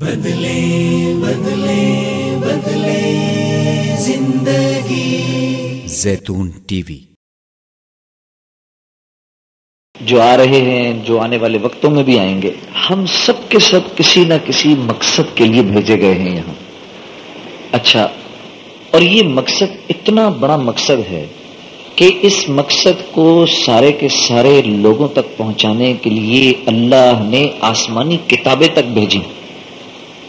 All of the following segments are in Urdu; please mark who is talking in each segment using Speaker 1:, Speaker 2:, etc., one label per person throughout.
Speaker 1: بدلے بدلے بدلے زندگی۔
Speaker 2: زیتون ٹی وی۔
Speaker 3: جو آ رہے ہیں جو آنے والے وقتوں میں بھی آئیں گے ہم سب کے سب کسی نہ کسی مقصد کے لیے بھیجے گئے ہیں یہاں۔ اچھا اور یہ مقصد اتنا بڑا مقصد ہے کہ اس مقصد کو سارے کے سارے لوگوں تک پہنچانے کے لیے اللہ نے آسمانی کتابیں تک بھیجی۔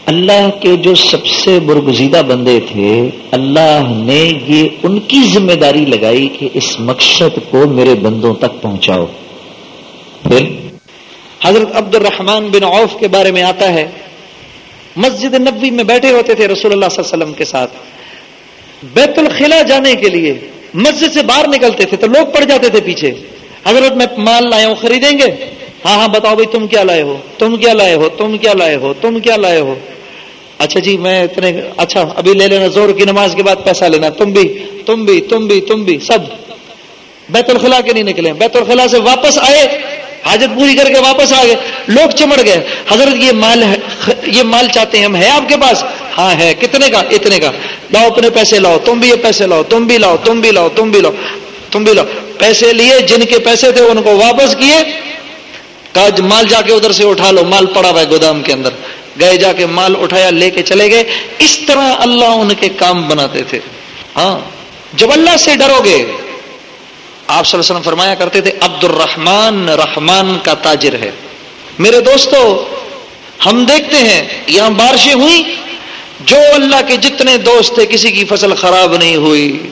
Speaker 3: اللہ کے جو سب سے برگزیدہ بندے تھے، اللہ نے یہ ان کی ذمہ داری لگائی کہ اس مقصد کو میرے بندوں تک پہنچاؤ۔ پھر حضرت عبد الرحمن بن عوف کے بارے میں آتا ہے۔ مسجد نبوی میں بیٹھے ہوتے تھے رسول اللہ صلی اللہ علیہ وسلم کے ساتھ۔ بیت الخلا جانے کے لیے مسجد سے باہر نکلتے تھے تو لوگ پڑ جاتے تھے پیچھے۔ حضرت، میں مال لائے ہوں، خریدیں گے؟ ہاں ہاں بتاؤ بھائی، تم کیا لائے ہو؟ تم کیا لائے ہو؟ تم کیا لائے ہو؟ تم کیا لائے ہو؟ اچھا جی میں اتنے اچھا ابھی لے لینا زور کی نماز کے بعد پیسہ لینا۔ تم بھی تم بھی تم بھی تم بھی، سب۔ بیت الخلا کے نہیں نکلے۔ بیت الخلا سے واپس آئے، حاجت پوری کر کے واپس آ گئے۔ لوگ چمڑ گئے۔ حضرت، یہ مال ہے، یہ مال چاہتے ہیں ہم، ہے آپ کے پاس؟ ہاں ہے۔ کتنے کا؟ اتنے کا۔ لاؤ اپنے پیسے لاؤ۔ تم بھی یہ پیسے لاؤ۔ تم بھی لاؤ، تم بھی لاؤ، تم بھی لاؤ، تم بھی لاؤ۔ پیسے لیے، جن کے پیسے تھے ان کو واپس کیے۔ کہا، مال جا کے ادھر سے اٹھا لو۔ مال پڑا ہوا ہے گودام کے اندر۔ گئے جا کے مال اٹھایا، لے کے چلے گئے۔ اس طرح اللہ ان کے کام بناتے تھے۔ ہاں جب اللہ سے ڈرو گے، آپ صلی اللہ علیہ وسلم فرمایا کرتے تھے عبد الرحمان رحمان کا تاجر ہے۔ میرے دوستو، ہم دیکھتے ہیں، یہاں بارشیں ہوئی جو اللہ کے جتنے دوست تھے، کسی کی فصل خراب نہیں ہوئی۔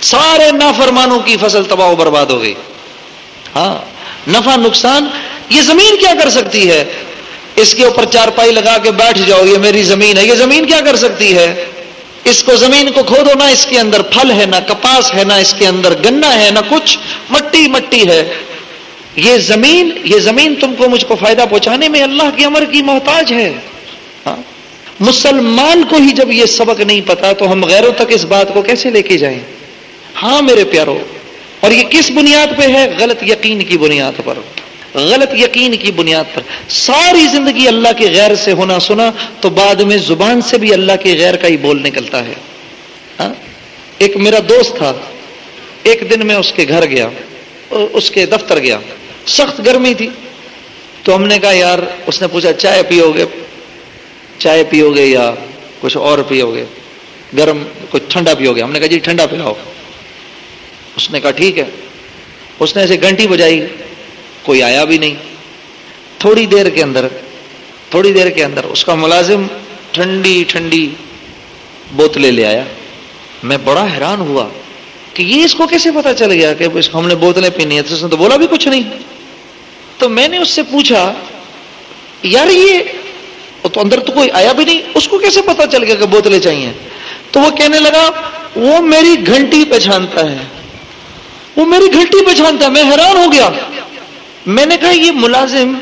Speaker 3: سارے نافرمانوں کی فصل تباہ و برباد ہو گئی۔ ہاں نفع نقصان، یہ زمین کیا کر سکتی ہے؟ اس کے اوپر چار پائی لگا کے بیٹھ جاؤ، یہ میری زمین ہے۔ یہ زمین کیا کر سکتی ہے؟ اس کو زمین کو کھودو، نہ اس کے اندر پھل ہے، نہ کپاس ہے، نہ اس کے اندر گنا ہے، نہ کچھ۔ مٹی مٹی ہے۔ یہ زمین یہ زمین تم کو مجھ کو فائدہ پہنچانے میں اللہ کی امر کی محتاج ہے۔ ہاں؟ مسلمان کو ہی جب یہ سبق نہیں پتا تو ہم غیروں تک اس بات کو کیسے لے کے جائیں؟ ہاں میرے پیارو، اور یہ کس بنیاد پہ ہے؟ غلط یقین کی بنیاد پر۔ غلط یقین کی بنیاد پر ساری زندگی اللہ کے غیر سے ہونا سنا تو بعد میں زبان سے بھی اللہ کے غیر کا ہی بول نکلتا ہے۔ ہاں؟ ایک میرا دوست تھا۔ ایک دن میں اس کے گھر گیا۔ اس کے دفتر گیا۔ سخت گرمی تھی۔ تو ہم نے کہا، یار، اس نے پوچھا، چائے پیو گے چائے پیو گے یا کچھ اور پیو گے گرم کچھ ٹھنڈا پیو گے ہم نے کہا جی ٹھنڈا پلاؤ۔ اس نے کہا، ٹھیک ہے۔ اس نے ایسے گھنٹی بجائی۔ کوئی آیا بھی نہیں۔ تھوڑی دیر کے اندر، تھوڑی دیر کے اندر اس کا ملازم ٹھنڈی ٹھنڈی بوتلیں لے آیا۔ میں بڑا حیران ہوا کہ یہ اس کو کیسے پتا چل گیا کہ ہم نے بوتلیں پینی ہے تو اس نے تو بولا بھی کچھ نہیں۔ تو میں نے اس سے پوچھا، یار یہ تو اندر تو کوئی آیا بھی نہیں، اس کو کیسے پتا چل گیا کہ بوتلیں چاہیے؟ تو وہ کہنے لگا، وہ میری گھنٹی پہچانتا ہے۔ وہ میری گھنٹی پہچانتا ہے، میں حیران ہو گیا۔ میں نے کہا یہ ملازم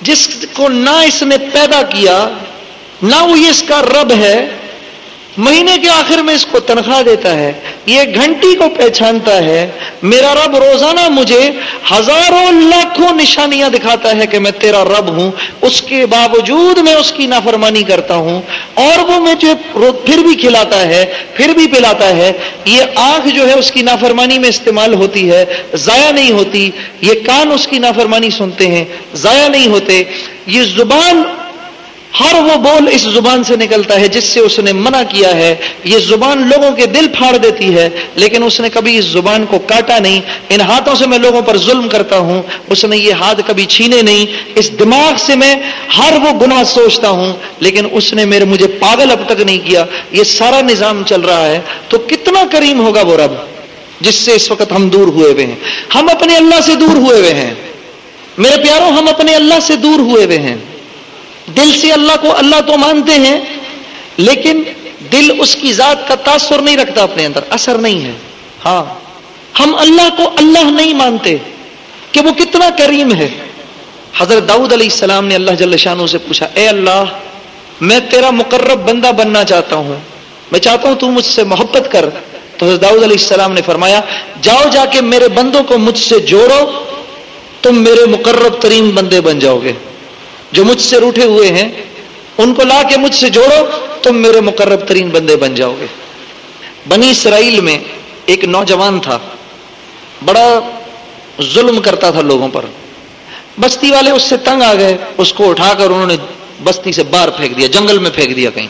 Speaker 3: جس کو نہ اس نے پیدا کیا، نہ وہ یہ اس کا رب ہے مہینے کے آخر میں اس کو تنخواہ دیتا ہے، یہ گھنٹی کو پہچانتا ہے۔ میرا رب روزانہ مجھے ہزاروں لاکھوں نشانیاں دکھاتا ہے کہ میں تیرا رب ہوں۔ اس کے باوجود میں اس کی نافرمانی کرتا ہوں۔ اور وہ مجھے پھر بھی کھلاتا ہے، پھر بھی پلاتا ہے۔ یہ آنکھ جو ہے اس کی نافرمانی میں استعمال ہوتی ہے۔ ضائع نہیں ہوتی۔ یہ کان اس کی نافرمانی سنتے ہیں۔ ضائع نہیں ہوتے۔ یہ زبان ہر وہ بول اس زبان سے نکلتا ہے جس سے اس نے منع کیا ہے۔ یہ زبان لوگوں کے دل پھاڑ دیتی ہے، لیکن اس نے کبھی اس زبان کو کاٹا نہیں۔ ان ہاتھوں سے میں لوگوں پر ظلم کرتا ہوں، اس نے یہ ہاتھ کبھی چھینے نہیں۔ اس دماغ سے میں ہر وہ گناہ سوچتا ہوں، لیکن اس نے میرے مجھے پاگل اب تک نہیں کیا۔ یہ سارا نظام چل رہا ہے۔ تو کتنا کریم ہوگا وہ رب، جس سے اس وقت ہم دور ہوئے ہوئے ہیں۔ ہم اپنے اللہ سے دور ہوئے ہوئے ہیں۔ میرے پیاروں، ہم اپنے اللہ سے دور ہوئے ہوئے ہیں۔ دل سے اللہ کو اللہ تو مانتے ہیں، لیکن دل اس کی ذات کا تاثر نہیں رکھتا اپنے اندر، اثر نہیں ہے۔ ہاں۔ ہم اللہ کو اللہ نہیں مانتے کہ وہ کتنا کریم ہے۔ حضرت داؤد علیہ السلام نے اللہ جل شانو سے پوچھا، اے اللہ، میں تیرا مقرب بندہ بننا چاہتا ہوں۔ میں چاہتا ہوں تو مجھ سے محبت کر۔ تو حضرت داؤد علیہ السلام نے فرمایا، جاؤ جا کے میرے بندوں کو مجھ سے جوڑو، تم میرے مقرب ترین بندے بن جاؤ گے۔ جو مجھ سے روٹے ہوئے ہیں، ان کو لا کے مجھ سے جوڑو، تم میرے مقرب ترین بندے بن جاؤ گے۔ بنی اسرائیل میں ایک نوجوان تھا، بڑا ظلم کرتا تھا لوگوں پر۔ بستی والے اس سے تنگ آ گئے، اس کو اٹھا کر انہوں نے بستی سے باہر پھینک دیا، جنگل میں پھینک دیا کہیں۔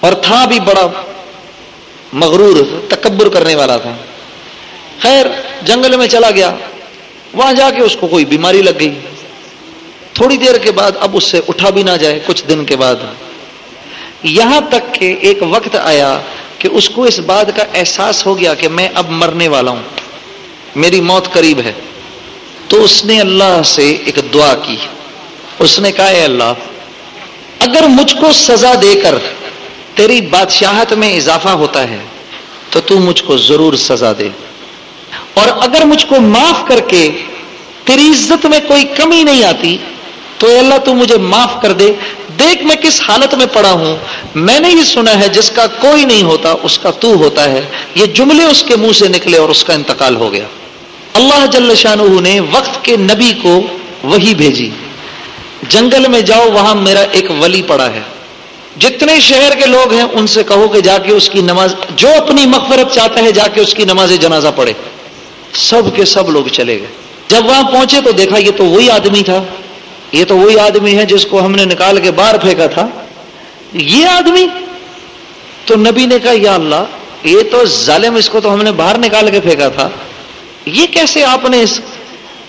Speaker 3: اور تھا بھی بڑا مغرور، تکبر کرنے والا تھا۔ خیر، جنگل میں چلا گیا، وہاں جا کے اس کو کوئی بیماری لگ گئی۔ تھوڑی دیر کے بعد اب اس سے اٹھا بھی نہ جائے، کچھ دن کے بعد۔ یہاں تک کہ ایک وقت آیا کہ اس کو اس بات کا احساس ہو گیا کہ میں اب مرنے والا ہوں۔ میری موت قریب ہے۔ تو اس نے اللہ سے ایک دعا کی۔ اس نے کہا، اے اللہ، اگر مجھ کو سزا دے کر تیری بادشاہت میں اضافہ ہوتا ہے، تو تو مجھ کو ضرور سزا دے۔ اور اگر مجھ کو معاف کر کے تیری عزت میں کوئی کمی نہیں آتی تو اے اللہ تو مجھے معاف کر دے۔ دیکھ میں کس حالت میں پڑا ہوں۔ میں نے یہ سنا ہے جس کا کوئی نہیں ہوتا، اس کا تو ہوتا ہے۔ یہ جملے اس کے منہ سے نکلے اور اس کا انتقال ہو گیا۔ اللہ جل شاہ نے وقت کے نبی کو وہی بھیجی۔ جنگل میں جاؤ، وہاں میرا ایک ولی پڑا ہے۔ جتنے شہر کے لوگ ہیں، ان سے کہو کہ جا کے اس کی نماز، جو اپنی مغفرت چاہتا ہے، جا کے اس کی نماز جنازہ پڑھے۔ سب کے سب لوگ چلے گئے۔ جب وہاں پہنچے تو دیکھا، یہ تو وہی آدمی تھا۔ یہ تو وہی آدمی ہے جس کو ہم نے نکال کے باہر پھینکا تھا۔ یہ آدمی؟ تو نبی نے کہا، یا اللہ، یہ تو ظالم اس کو تو ہم نے باہر نکال کے پھینکا تھا۔ یہ کیسے آپ نے اس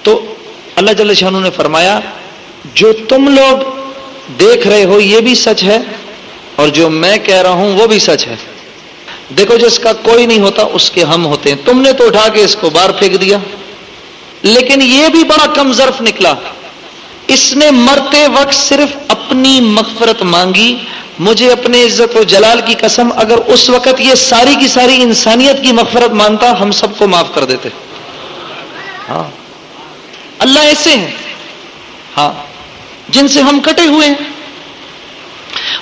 Speaker 3: تو اللہ جل شاہ نے فرمایا، جو تم لوگ دیکھ رہے ہو، یہ بھی سچ ہے، اور جو میں کہہ رہا ہوں، وہ بھی سچ ہے۔ دیکھو جس کا کوئی نہیں ہوتا، اس کے ہم ہوتے ہیں۔ تم نے تو اٹھا کے اس کو باہر پھینک دیا۔ لیکن یہ بھی بڑا کم ظرف نکلا۔ اس نے مرتے وقت صرف اپنی مغفرت مانگی، مجھے اپنے عزت و جلال کی قسم، اگر اس وقت یہ ساری کی ساری انسانیت کی مغفرت مانتا ہم سب کو معاف کر دیتے۔ ہاں۔ اللہ ایسے ہیں۔ ہاں۔ جن سے ہم کٹے ہوئے ہیں۔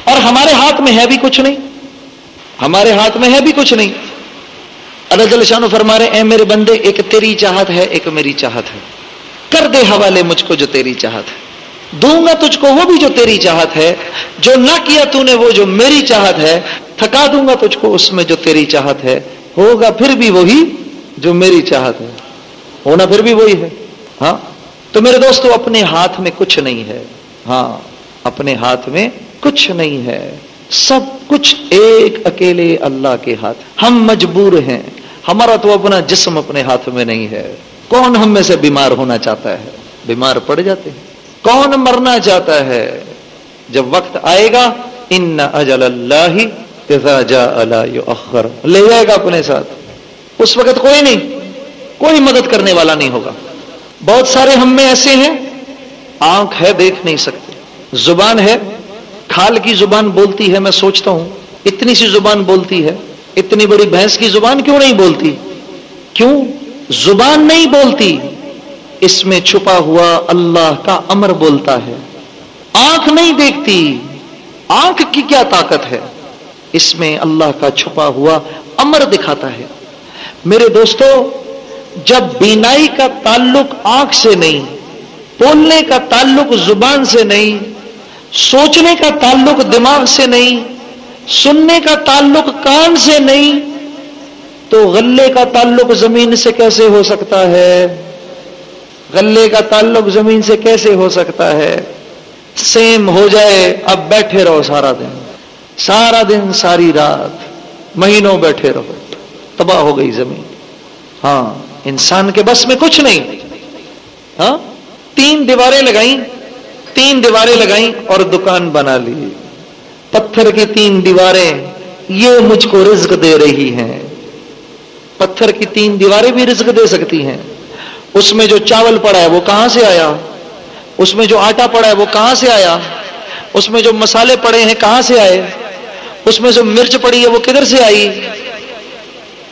Speaker 3: اور ہمارے ہاتھ میں ہے بھی کچھ نہیں۔ ہمارے ہاتھ میں ہے بھی کچھ نہیں۔ اللہ جل شانو فرما رہے اے میرے بندے، ایک تیری چاہت ہے، ایک میری چاہت ہے۔ کر دے حوالے مجھ کو جو تیری چاہت ہے۔ دوں گا تجھ کو وہ بھی جو تیری چاہت ہے۔ جو نہ کیا تو نے وہ جو میری چاہت ہے۔ تھکا دوں گا تجھ کو اس میں جو تیری چاہت ہے۔ ہوگا پھر بھی وہی جو میری چاہت ہے۔ ہونا پھر بھی وہی ہے۔ ہاں؟ تو میرے دوستو، اپنے ہاتھ میں کچھ نہیں ہے۔ ہاں اپنے ہاتھ میں کچھ نہیں ہے۔ سب کچھ ایک اکیلے اللہ کے ہاتھ۔ ہم مجبور ہیں۔ ہمارا تو اپنا جسم اپنے ہاتھ میں نہیں ہے۔ کون ہم میں سے بیمار ہونا چاہتا ہے؟ بیمار پڑ جاتے ہیں۔ کون مرنا چاہتا ہے؟ جب وقت آئے گا، ان اجل اللہ لے جائے گا اپنے ساتھ۔ اس وقت کوئی نہیں، کوئی مدد کرنے والا نہیں ہوگا۔ بہت سارے ہم میں ایسے ہیں، آنکھ ہے دیکھ نہیں سکتے۔ زبان ہے، کھال کی زبان بولتی ہے، میں سوچتا ہوں۔ اتنی سی زبان بولتی ہے، اتنی بڑی بھینس کی زبان کیوں نہیں بولتی؟ کیوں؟ زبان نہیں بولتی، اس میں چھپا ہوا اللہ کا امر بولتا ہے۔ آنکھ نہیں دیکھتی، آنکھ کی کیا طاقت ہے؟ اس میں اللہ کا چھپا ہوا امر دکھاتا ہے۔ میرے دوستو، جب بینائی کا تعلق آنکھ سے نہیں، بولنے کا تعلق زبان سے نہیں، سوچنے کا تعلق دماغ سے نہیں، سننے کا تعلق کان سے نہیں تو غلے کا تعلق زمین سے کیسے ہو سکتا ہے؟ غلے کا تعلق زمین سے کیسے ہو سکتا ہے؟ سیم ہو جائے، اب بیٹھے رہو سارا دن۔ سارا دن، ساری رات مہینوں بیٹھے رہو۔ تباہ ہو گئی زمین۔ ہاں انسان کے بس میں کچھ نہیں۔ ہاں تین دیواریں لگائیں، تین دیواریں لگائیں اور دکان بنا لی۔ پتھر کی تین دیواریں، یہ مجھ کو رزق دے رہی ہیں۔ پتھر کی تین دیواریں بھی رزق دے سکتی ہیں۔ اس میں جو چاول پڑا ہے وہ کہاں سے آیا؟ اس میں جو آٹا پڑا ہے وہ کہاں سے آیا؟ اس میں جو مسالے پڑے ہیں کہاں سے آئے؟ اس میں جو مرچ پڑی ہے وہ کدھر سے آئی؟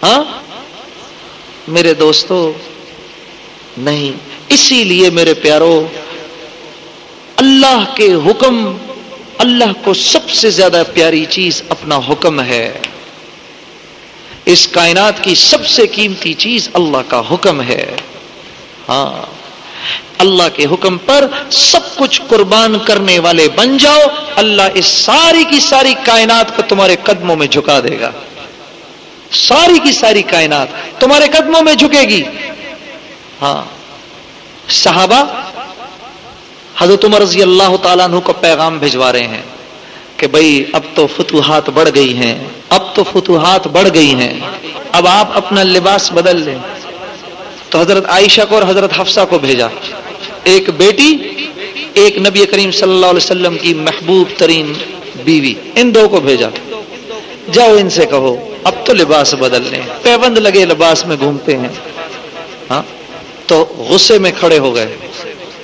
Speaker 3: ہاں؟ میرے دوستو، نہیں، اسی لیے میرے پیارو، اللہ کے حکم، اللہ کو سب سے زیادہ پیاری چیز اپنا حکم ہے۔ اس کائنات کی سب سے قیمتی چیز اللہ کا حکم ہے۔ ہاں۔ اللہ کے حکم پر سب کچھ قربان کرنے والے بن جاؤ، اللہ اس ساری کی ساری کائنات کو تمہارے قدموں میں جھکا دے گا۔ ساری کی ساری کائنات تمہارے قدموں میں جھکے گی۔ ہاں۔ صحابہ، حضرت عمر رضی اللہ تعالیٰ عنہ کو پیغام بھجوا رہے ہیں۔ کہ بھائی اب تو فتوحات بڑھ گئی ہیں، اب تو فتوحات بڑھ گئی ہیں۔ اب آپ اپنا لباس بدل لیں۔ تو حضرت عائشہ کو اور حضرت حفصہ کو بھیجا۔ ایک بیٹی، ایک نبی کریم صلی اللہ علیہ وسلم کی محبوب ترین بیوی، ان دو کو بھیجا۔ جاؤ ان سے کہو، اب تو لباس بدل لیں۔ پیبند لگے لباس میں گھومتے ہیں۔ ہاں تو غصے میں کھڑے ہو گئے۔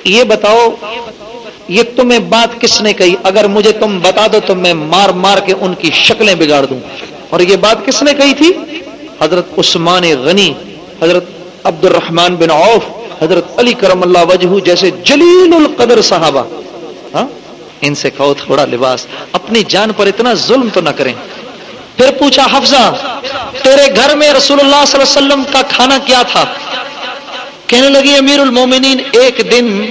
Speaker 3: یہ بتاؤ یہ تمہیں بات کس نے کہی؟ اگر مجھے تم بتا دو تو میں مار مار کے ان کی شکلیں بگاڑ دوں۔ اور یہ بات کس نے کہی تھی؟ حضرت عثمان غنی، حضرت عبد الرحمان بن عوف، حضرت علی کرم اللہ وجہ جیسے جلیل القدر صحابہ۔ ہاں؟ ان سے کہو تھوڑا لباس۔ اپنی جان پر اتنا ظلم تو نہ کریں۔ پھر پوچھا، حفظہ، تیرے گھر میں رسول اللہ صلی اللہ علیہ وسلم کا کھانا کیا تھا؟ کہنے لگی، امیر المومنین، ایک دن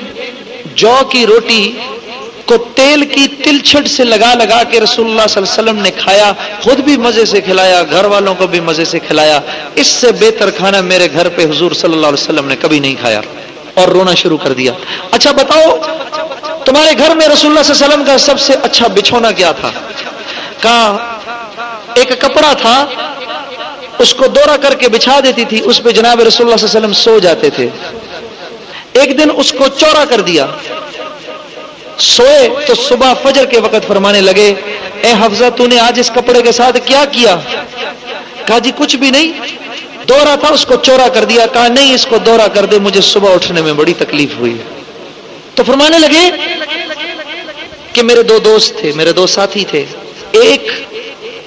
Speaker 3: جو کی روٹی کو تیل کی تل چھٹ سے لگا لگا کے رسول اللہ صلی اللہ علیہ وسلم نے کھایا، خود بھی مزے سے کھلایا، گھر والوں کو بھی مزے سے کھلایا۔ اس سے بہتر کھانا میرے گھر پہ حضور صلی اللہ علیہ وسلم نے کبھی نہیں کھایا اور رونا شروع کر دیا۔ اچھا بتاؤ، تمہارے گھر میں رسول اللہ صلی اللہ علیہ وسلم کا سب سے اچھا بچھونا کیا تھا؟ کہا ایک کپڑا تھا، اس کو دورہ کر کے بچھا دیتی تھی، اس پہ جناب رسول اللہ صلی اللہ علیہ وسلم سو جاتے تھے۔ ایک دن اس کو چورا کر دیا۔ سوئے تو صبح فجر کے وقت فرمانے لگے، اے حفظہ، تو نے آج اس کپڑے کے ساتھ کیا کیا؟ کہا جی کچھ بھی نہیں۔ دورہ تھا، اس کو چورا کر دیا۔ کہا، نہیں، اس کو دورہ کر دے، مجھے صبح اٹھنے میں بڑی تکلیف ہوئی۔ تو فرمانے لگے کہ میرے دو دوست تھے، میرے دو ساتھی تھے۔ ایک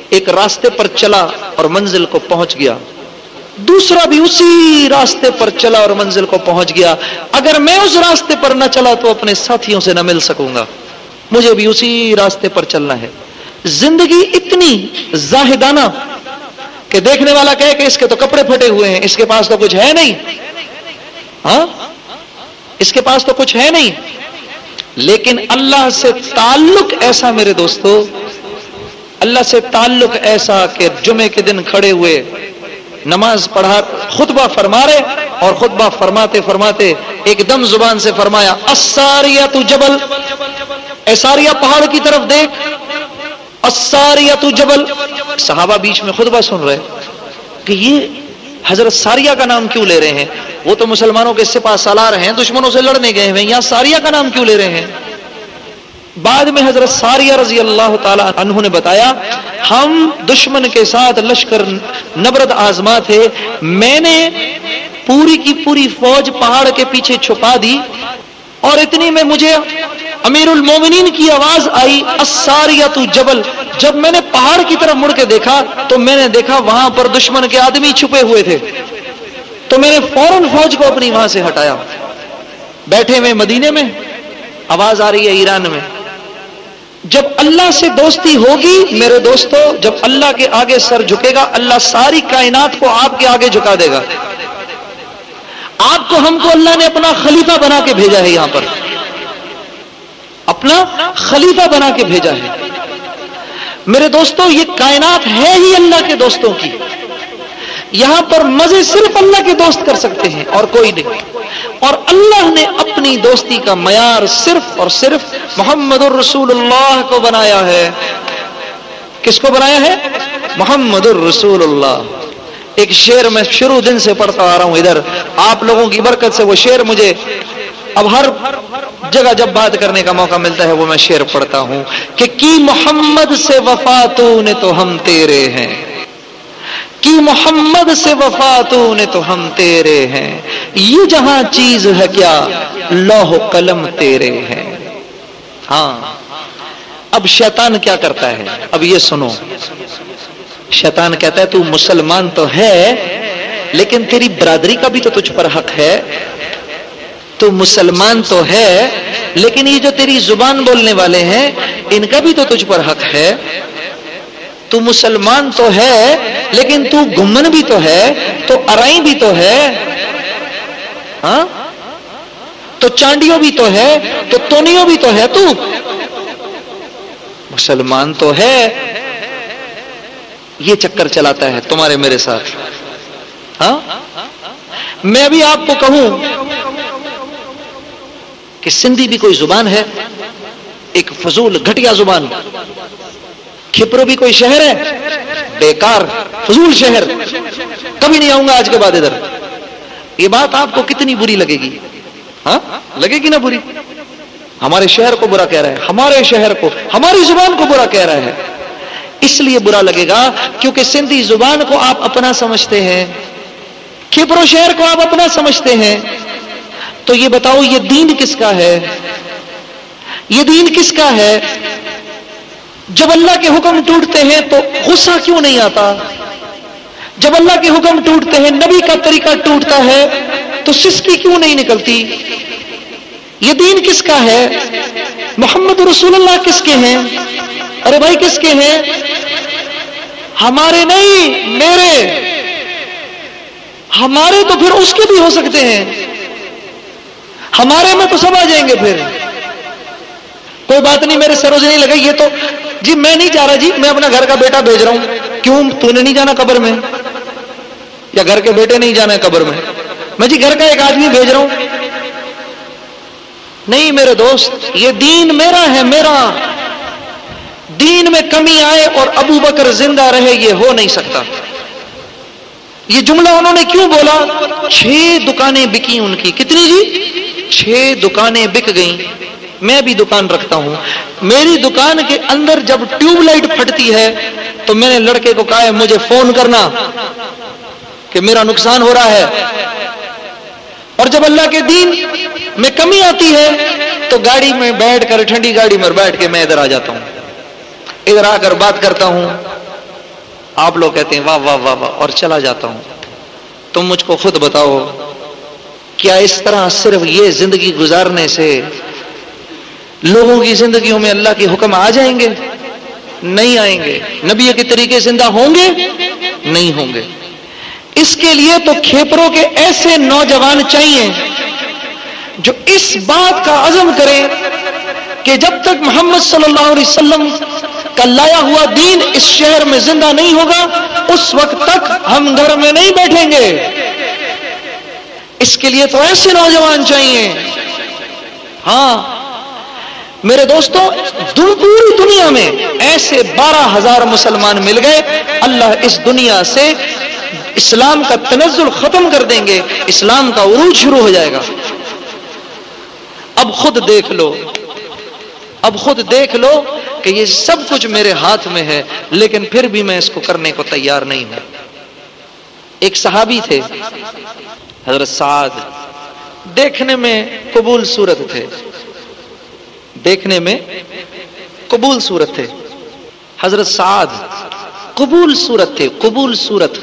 Speaker 3: ایک راستے پر چلا اور منزل کو پہنچ گیا۔ دوسرا بھی اسی راستے پر چلا اور منزل کو پہنچ گیا۔ اگر میں اس راستے پر نہ چلا تو اپنے ساتھیوں سے نہ مل سکوں گا۔ مجھے بھی اسی راستے پر چلنا ہے۔ زندگی اتنی زاہدانہ کہ دیکھنے والا کہے کہ اس کے تو کپڑے پھٹے ہوئے ہیں، اس کے پاس تو کچھ ہے نہیں۔ ہاں؟ اس کے پاس تو کچھ ہے نہیں۔ لیکن اللہ سے تعلق ایسا میرے دوستو، اللہ سے تعلق ایسا کہ جمعے کے دن کھڑے ہوئے نماز پڑھا خطبہ فرما رہے اور خطبہ فرماتے فرماتے ایک دم زبان سے فرمایا اساریا تو جبل ایساریا پہاڑ کی طرف دیکھ اساریا تو جبل۔ صحابہ بیچ میں خطبہ سن رہے کہ یہ حضرت ساریہ کا نام کیوں لے رہے ہیں؟ وہ تو مسلمانوں کے سپاہ سالار ہیں، دشمنوں سے لڑنے گئے ہیں، یہاں ساریہ کا نام کیوں لے رہے ہیں؟ بعد میں حضرت ساریہ رضی اللہ تعالی عنہ نے بتایا، ہم دشمن کے ساتھ لشکر نبرد آزما تھے، میں نے پوری کی پوری فوج پہاڑ کے پیچھے چھپا دی اور اتنی میں مجھے امیر المومنین کی آواز آئی تو جبل، جب میں نے پہاڑ کی طرف مڑ کے دیکھا تو میں نے دیکھا وہاں پر دشمن کے آدمی چھپے ہوئے تھے۔ تو میں نے فوراً فوج کو اپنی وہاں سے ہٹایا۔ بیٹھے ہوئے مدینے میں، آواز آ رہی ہے ایران میں۔ جب اللہ سے دوستی ہوگی، میرے دوستو، جب اللہ کے آگے سر جھکے گا، اللہ ساری کائنات کو آپ کے آگے جھکا دے گا۔ آپ کو، ہم کو اللہ نے اپنا خلیفہ بنا کے بھیجا ہے یہاں پر۔ اپنا خلیفہ بنا کے بھیجا ہے۔ میرے دوستو، یہ کائنات ہے ہی اللہ کے دوستوں کی۔ یہاں پر مزے صرف اللہ کے دوست کر سکتے ہیں اور کوئی نہیں۔ اور اللہ نے اپنی دوستی کا معیار صرف اور صرف محمد الرسول اللہ کو بنایا ہے۔ کس کو بنایا ہے؟ محمد الرسول اللہ۔ ایک شعر میں شروع دن سے پڑھتا آ رہا ہوں، ادھر۔ آپ لوگوں کی برکت سے وہ شعر مجھے اب ہر جگہ جب بات کرنے کا موقع ملتا ہے وہ میں شعر پڑھتا ہوں کہ کی محمد سے وفا تو نے تو ہم تیرے ہیں۔ کی محمد سے وفا تو نے تو ہم تیرے ہیں۔ یہ جہاں چیز ہے کیا لوہ قلم تیرے ہیں۔ ہاں۔ اب شیطان کیا کرتا ہے؟ اب یہ سنو۔ شیطان کہتا ہے، تو مسلمان تو ہے، لیکن تیری برادری کا بھی تو تجھ پر حق ہے۔ تو مسلمان تو ہے، لیکن یہ جو تیری زبان بولنے والے ہیں، ان کا بھی تو تجھ پر حق ہے۔ تو مسلمان تو ہے، لیکن تو گمن بھی تو ہے، تو ارائی بھی تو ہے۔ ہاں؟ تو چانڈیوں بھی تو ہے، تو تونیوں بھی تو ہے تو۔ مسلمان تو ہے۔ یہ چکر چلاتا ہے تمہارے میرے ساتھ۔ ہاں؟ میں بھی آپ کو کہوں کہ سندھی بھی کوئی زبان ہے؟ ایک فضول گھٹیا زبان۔ کھپرو بھی کوئی شہر ہے؟ بیکار، فضول شہر۔ کبھی نہیں آؤں گا آج کے بعد ادھر۔ یہ بات آپ کو کتنی بری لگے گی؟ ہاں؟ لگے گی نا بری؟ ہمارے شہر کو برا کہہ رہا ہے، ہمارے شہر کو، ہماری زبان کو برا کہہ رہا ہے۔ اس لیے برا لگے گا کیونکہ سندھی زبان کو آپ اپنا سمجھتے ہیں۔ کھپرو شہر کو آپ اپنا سمجھتے ہیں۔ تو یہ بتاؤ، یہ دین کس کا ہے؟ یہ دین کس کا ہے؟ جب اللہ کے حکم ٹوٹتے ہیں تو غصہ کیوں نہیں آتا؟ جب اللہ کے حکم ٹوٹتے ہیں، نبی کا طریقہ ٹوٹتا ہے تو سسکی کیوں نہیں نکلتی؟ یہ دین کس کا ہے؟ محمد رسول اللہ کس کے ہیں؟ ارے بھائی کس کے ہیں؟ ہمارے نہیں، میرے۔ ہمارے تو پھر اس کے بھی ہو سکتے ہیں۔ ہمارے میں تو سب آ جائیں گے پھر۔ کوئی بات نہیں، میرے سروج نہیں لگا یہ تو جی میں نہیں جا رہا جی میں اپنا گھر کا بیٹا بھیج رہا ہوں۔ کیوں؟ تو نے نہیں جانا قبر میں؟ یا گھر کے بیٹے نہیں جانا ہے قبر میں؟ میں جی گھر کا ایک آدمی بھیج رہا ہوں۔ نہیں میرے دوست، یہ دین میرا ہے میرا۔ دین میں کمی آئے اور ابو بکر زندہ رہے، یہ ہو نہیں سکتا۔ یہ جملہ انہوں نے کیوں بولا؟ چھ دکانیں بکی ان کی۔ کتنی جی؟ چھ دکانیں بک گئیں۔ میں بھی دکان رکھتا ہوں۔ میری دکان کے اندر جب ٹیوب لائٹ پھٹتی ہے، تو میں نے لڑکے کو کہا ہے، مجھے فون کرنا کہ میرا نقصان ہو رہا ہے۔ اور جب اللہ کے دین میں کمی آتی ہے، تو گاڑی میں بیٹھ کر، ٹھنڈی گاڑی میں بیٹھ کے میں ادھر آ جاتا ہوں۔ ادھر آ کر بات کرتا ہوں۔ آپ لوگ کہتے ہیں، واہ واہ واہ واہ، اور چلا جاتا ہوں۔ تم مجھ کو خود بتاؤ، کیا اس طرح صرف یہ زندگی گزارنے سے لوگوں کی زندگیوں میں اللہ کے حکم آ جائیں گے؟ نہیں آئیں گے۔ نبی کے طریقے زندہ ہوں گے؟ نہیں ہوں گے۔ اس کے لیے تو کھیپروں کے ایسے نوجوان چاہیے جو اس بات کا عزم کریں کہ جب تک محمد صلی اللہ علیہ وسلم کا لایا ہوا دین اس شہر میں زندہ نہیں ہوگا، اس وقت تک ہم گھر میں نہیں بیٹھیں گے۔ اس کے لیے تو ایسے نوجوان چاہیے۔ ہاں میرے دوستوں پوری دنیا میں ایسے بارہ ہزار مسلمان مل گئے، اللہ اس دنیا سے اسلام کا تنزل ختم کر دیں گے، اسلام کا عروج شروع ہو جائے گا۔ اب خود دیکھ لو، اب خود دیکھ لو کہ یہ سب کچھ میرے ہاتھ میں ہے، لیکن پھر بھی میں اس کو کرنے کو تیار نہیں ہوں۔ ایک صحابی تھے، حضرت سعد، دیکھنے میں قبول صورت تھے۔ دیکھنے میں قبول صورت تھے حضرت سعد قبول صورت تھے، قبول صورت۔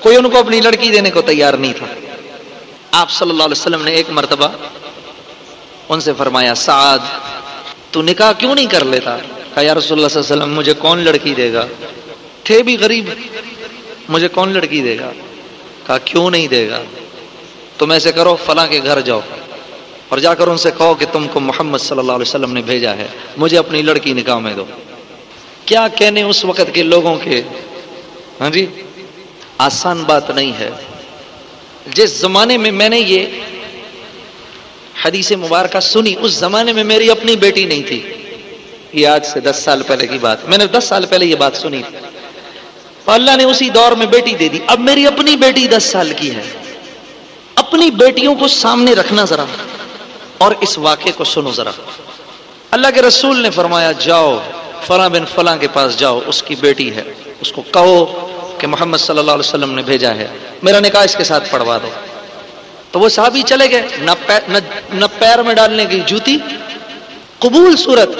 Speaker 3: کوئی ان کو اپنی لڑکی دینے کو تیار نہیں تھا۔ آپ صلی اللہ علیہ وسلم نے ایک مرتبہ ان سے فرمایا، سعد، تو نکاح کیوں نہیں کر لیتا؟ کہا، یا رسول اللہ صلی اللہ علیہ وسلم، مجھے کون لڑکی دے گا؟ تھے بھی غریب، مجھے کون لڑکی دے گا؟ کہا، کیوں نہیں دے گا؟ تم ایسے کرو، فلاں کے گھر جاؤ۔ اور جا کر ان سے کہو کہ تم کو محمد صلی اللہ علیہ وسلم نے بھیجا ہے، مجھے اپنی لڑکی نکاح میں دو۔ کیا کہنے اس وقت کے لوگوں کے؟ ہاں جی آسان بات نہیں ہے۔ جس زمانے میں میں نے یہ حدیث مبارکہ سنی، اس زمانے میں میری اپنی بیٹی نہیں تھی۔ یہ آج سے دس سال پہلے کی بات۔ میں نے دس سال پہلے یہ بات سنی۔ تھی اللہ نے اسی دور میں بیٹی دے دی۔ اب میری اپنی بیٹی دس سال کی ہے۔ اپنی بیٹیوں کو سامنے رکھنا ذرا۔ اور اس واقعے کو سنو ذرا۔ اللہ کے رسول نے فرمایا جاؤ فلاں بن فلاں کے پاس جاؤ اس کی بیٹی ہے اس کو کہو کہ محمد صلی اللہ علیہ وسلم نے بھیجا ہے میرا نکاح اس کے ساتھ پڑھوا دو۔ تو وہ صحابی چلے گئے نہ پیر, نہ پیر میں ڈالنے کی جوتی قبول صورت۔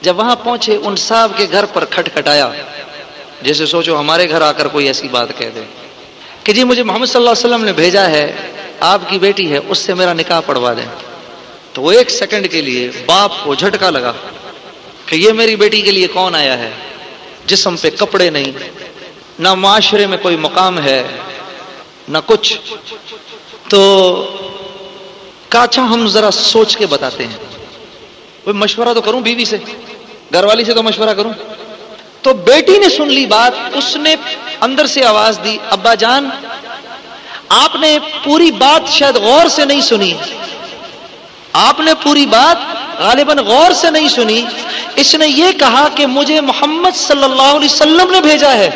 Speaker 3: جب وہاں پہنچے ان صاحب کے گھر پر کھٹ کھٹایا جیسے سوچو ہمارے گھر آ کر کوئی ایسی بات کہہ دے۔ کہ جی مجھے محمد صلی اللہ علیہ وسلم نے بھیجا ہے آپ کی بیٹی ہے، اس سے میرا نکاح پڑھوا دیں۔ تو وہ ایک سیکنڈ کے لیے باپ کو جھٹکا لگا کہ یہ میری بیٹی کے لیے کون آیا ہے؟ جسم پہ کپڑے نہیں، نہ معاشرے میں کوئی مقام ہے، نہ کچھ۔ تو کہا اچھا ہم ذرا سوچ کے بتاتے ہیں۔ کوئی مشورہ تو کروں بیوی سے، گھر والی سے تو مشورہ کروں۔ تو بیٹی نے سن لی بات، اس نے اندر سے آواز دی، ابا جان آپ نے پوری بات شاید غور سے نہیں سنی۔ آپ نے پوری بات غالباً غور سے نہیں سنی۔ اس نے یہ کہا کہ مجھے محمد صلی اللہ علیہ وسلم نے بھیجا ہے۔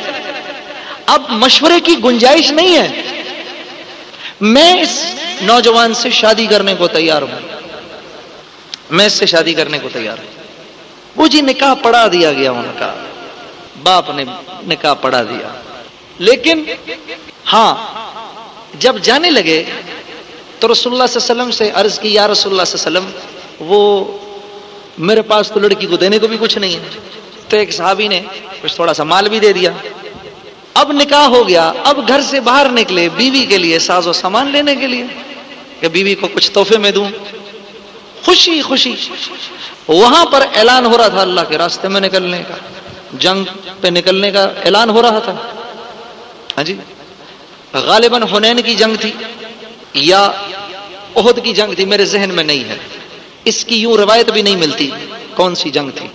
Speaker 3: اب مشورے کی گنجائش نہیں ہے۔ میں اس نوجوان سے شادی کرنے کو تیار ہوں۔ میں اس سے شادی کرنے کو تیار ہوں۔ وہ جی نکاح پڑھا دیا گیا ان کا۔ باپ نے نکاح پڑھا دیا۔ لیکن ہاں جب جانے لگے تو رسول اللہ صلی اللہ علیہ وسلم سے عرض کی، یا رسول اللہ صلی اللہ علیہ وسلم، وہ میرے پاس تو لڑکی کو دینے کو بھی کچھ نہیں ہے۔ تو ایک صحابی نے کچھ تھوڑا سا مال بھی دے دیا۔ اب نکاح ہو گیا، اب گھر سے باہر نکلے بیوی کے لیے ساز و سامان لینے کے لیے کہ بیوی کو کچھ تحفے میں دوں۔ خوشی خوشی۔ وہاں پر اعلان ہو رہا تھا اللہ کے راستے میں نکلنے کا۔ جنگ پہ نکلنے کا اعلان ہو رہا تھا۔ ہاں جی؟ غالباً حنین کی جنگ تھی یا عہد کی جنگ تھی، میرے ذہن میں نہیں ہے۔ اس کی یوں روایت بھی نہیں ملتی کون سی جنگ تھی۔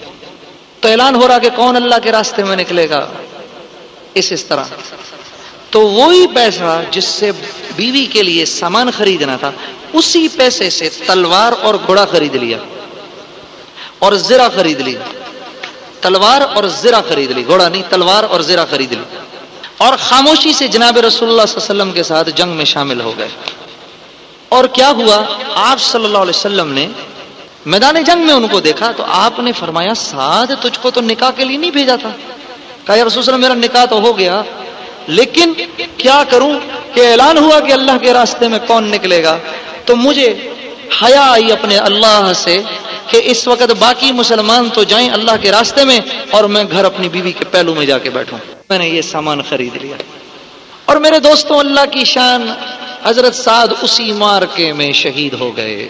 Speaker 3: تو اعلان ہو رہا کہ کون اللہ کے راستے میں نکلے گا۔ اس اس طرح۔ تو وہی پیسہ جس سے بیوی کے لیے سامان خریدنا تھا، اسی پیسے سے تلوار اور گھوڑا خرید لیا۔ اور زرا خرید لی۔ تلوار اور زرا خرید لی۔ گھوڑا نہیں، تلوار اور زرا خرید لی۔ اور خاموشی سے جناب رسول اللہ صلی اللہ علیہ وسلم کے ساتھ جنگ میں شامل ہو گئے۔ اور کیا ہوا؟ آپ صلی اللہ علیہ وسلم نے میدان جنگ میں ان کو دیکھا تو آپ نے فرمایا ساتھ تجھ کو تو نکاح کے لیے نہیں بھیجا تھا۔ کہا، یا رسول اللہ میرا نکاح تو ہو گیا، لیکن کیا کروں کہ اعلان ہوا کہ اللہ کے راستے میں کون نکلے گا؟ تو مجھے حیا آئی اپنے اللہ سے کہ اس وقت باقی مسلمان تو جائیں اللہ کے راستے میں اور میں گھر اپنی بیوی کے پہلو میں جا کے بیٹھوں۔ میں نے یہ سامان خرید لیا۔ اور میرے دوستوں، اللہ کی شان، حضرت سعد اسی مارکے میں شہید ہو گئے۔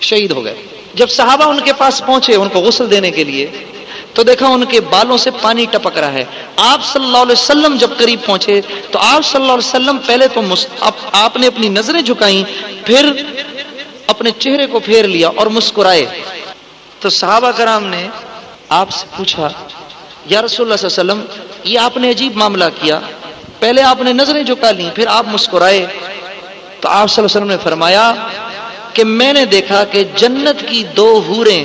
Speaker 3: شہید ہو گئے۔ جب صحابہ ان کے پاس پہنچے ان کو غسل دینے کے لیے، تو دیکھا ان کے بالوں سے پانی ٹپک رہا ہے۔ آپ صلی اللہ علیہ وسلم جب قریب پہنچے، تو آپ صلی اللہ علیہ وسلم پہلے تو آپ نے اپنی نظریں جھکائیں، پھر اپنے چہرے کو پھیر لیا اور مسکرائے۔ تو صحابہ کرام نے آپ سے پوچھا، یا رسول اللہ صلی اللہ علیہ وسلم یہ آپ نے عجیب معاملہ کیا۔ پہلے آپ نے نظریں جھکا لی پھر آپ مسکرائے۔ تو آپ صلی اللہ علیہ وسلم نے فرمایا کہ میں نے دیکھا کہ جنت کی دو حوریں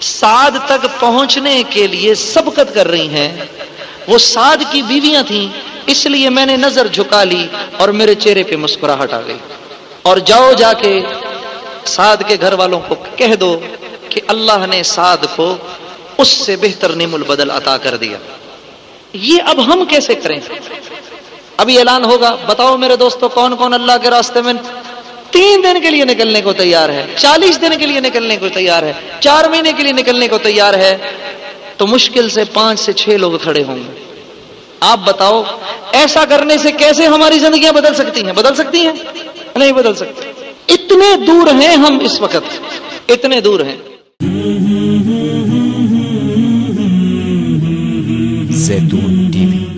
Speaker 3: سعد تک پہنچنے کے لیے سبقت کر رہی ہیں۔ وہ سعد کی بیویاں تھیں، اس لیے میں نے نظر جھکا لی اور میرے چہرے پہ مسکراہٹ آ گئی۔ اور جاؤ جا کے سعد کے گھر والوں کو کہہ دو کہ اللہ نے سعد کو اس سے بہتر نیم البدل عطا کر دیا۔ یہ اب ہم کیسے کریں ابھی اعلان ہوگا، بتاؤ میرے دوستو کون کون اللہ کے راستے میں تین دن کے لیے نکلنے کو تیار ہے، چالیس دن کے لیے نکلنے کو تیار ہے، چار مہینے کے لیے نکلنے کو تیار ہے، تو مشکل سے پانچ سے چھ لوگ کھڑے ہوں گے۔ آپ بتاؤ، ایسا کرنے سے کیسے ہماری زندگیاں بدل سکتی ہیں؟ بدل سکتی ہیں؟ نہیں بدل سکتی۔ اتنے دور ہیں ہم اس وقت، اتنے دور ہیں۔
Speaker 2: زیتون ٹی وی